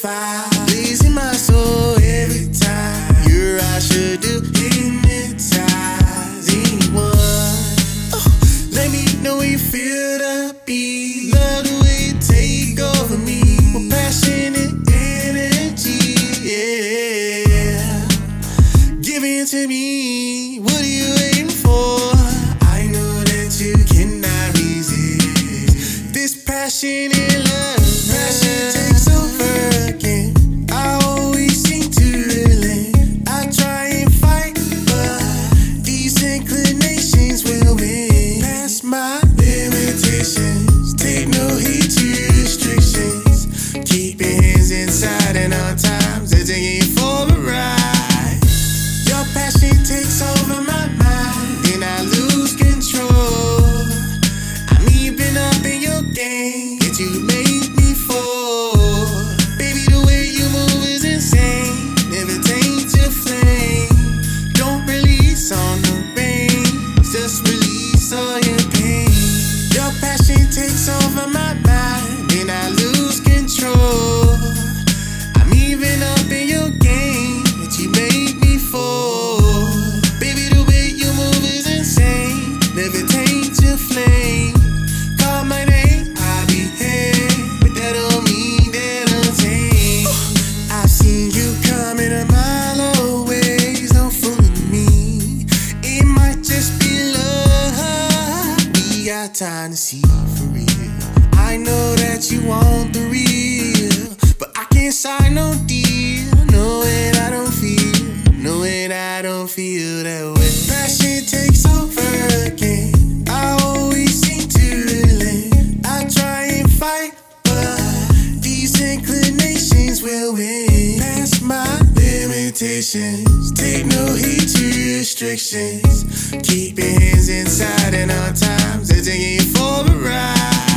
fire. Pleasing my soul every time. You're I should do hypnotize anyone. Oh, let me know when you feel the beat. Love the way you take over me. With passion and energy, yeah. Give it to me. What are you waiting for? I know that you cannot resist this passion and got time to see for real. I know that you want the real, but I can't sign no deal. expectations. Take no heed to restrictions. Keep your hands inside and all times. They're taking you for a ride.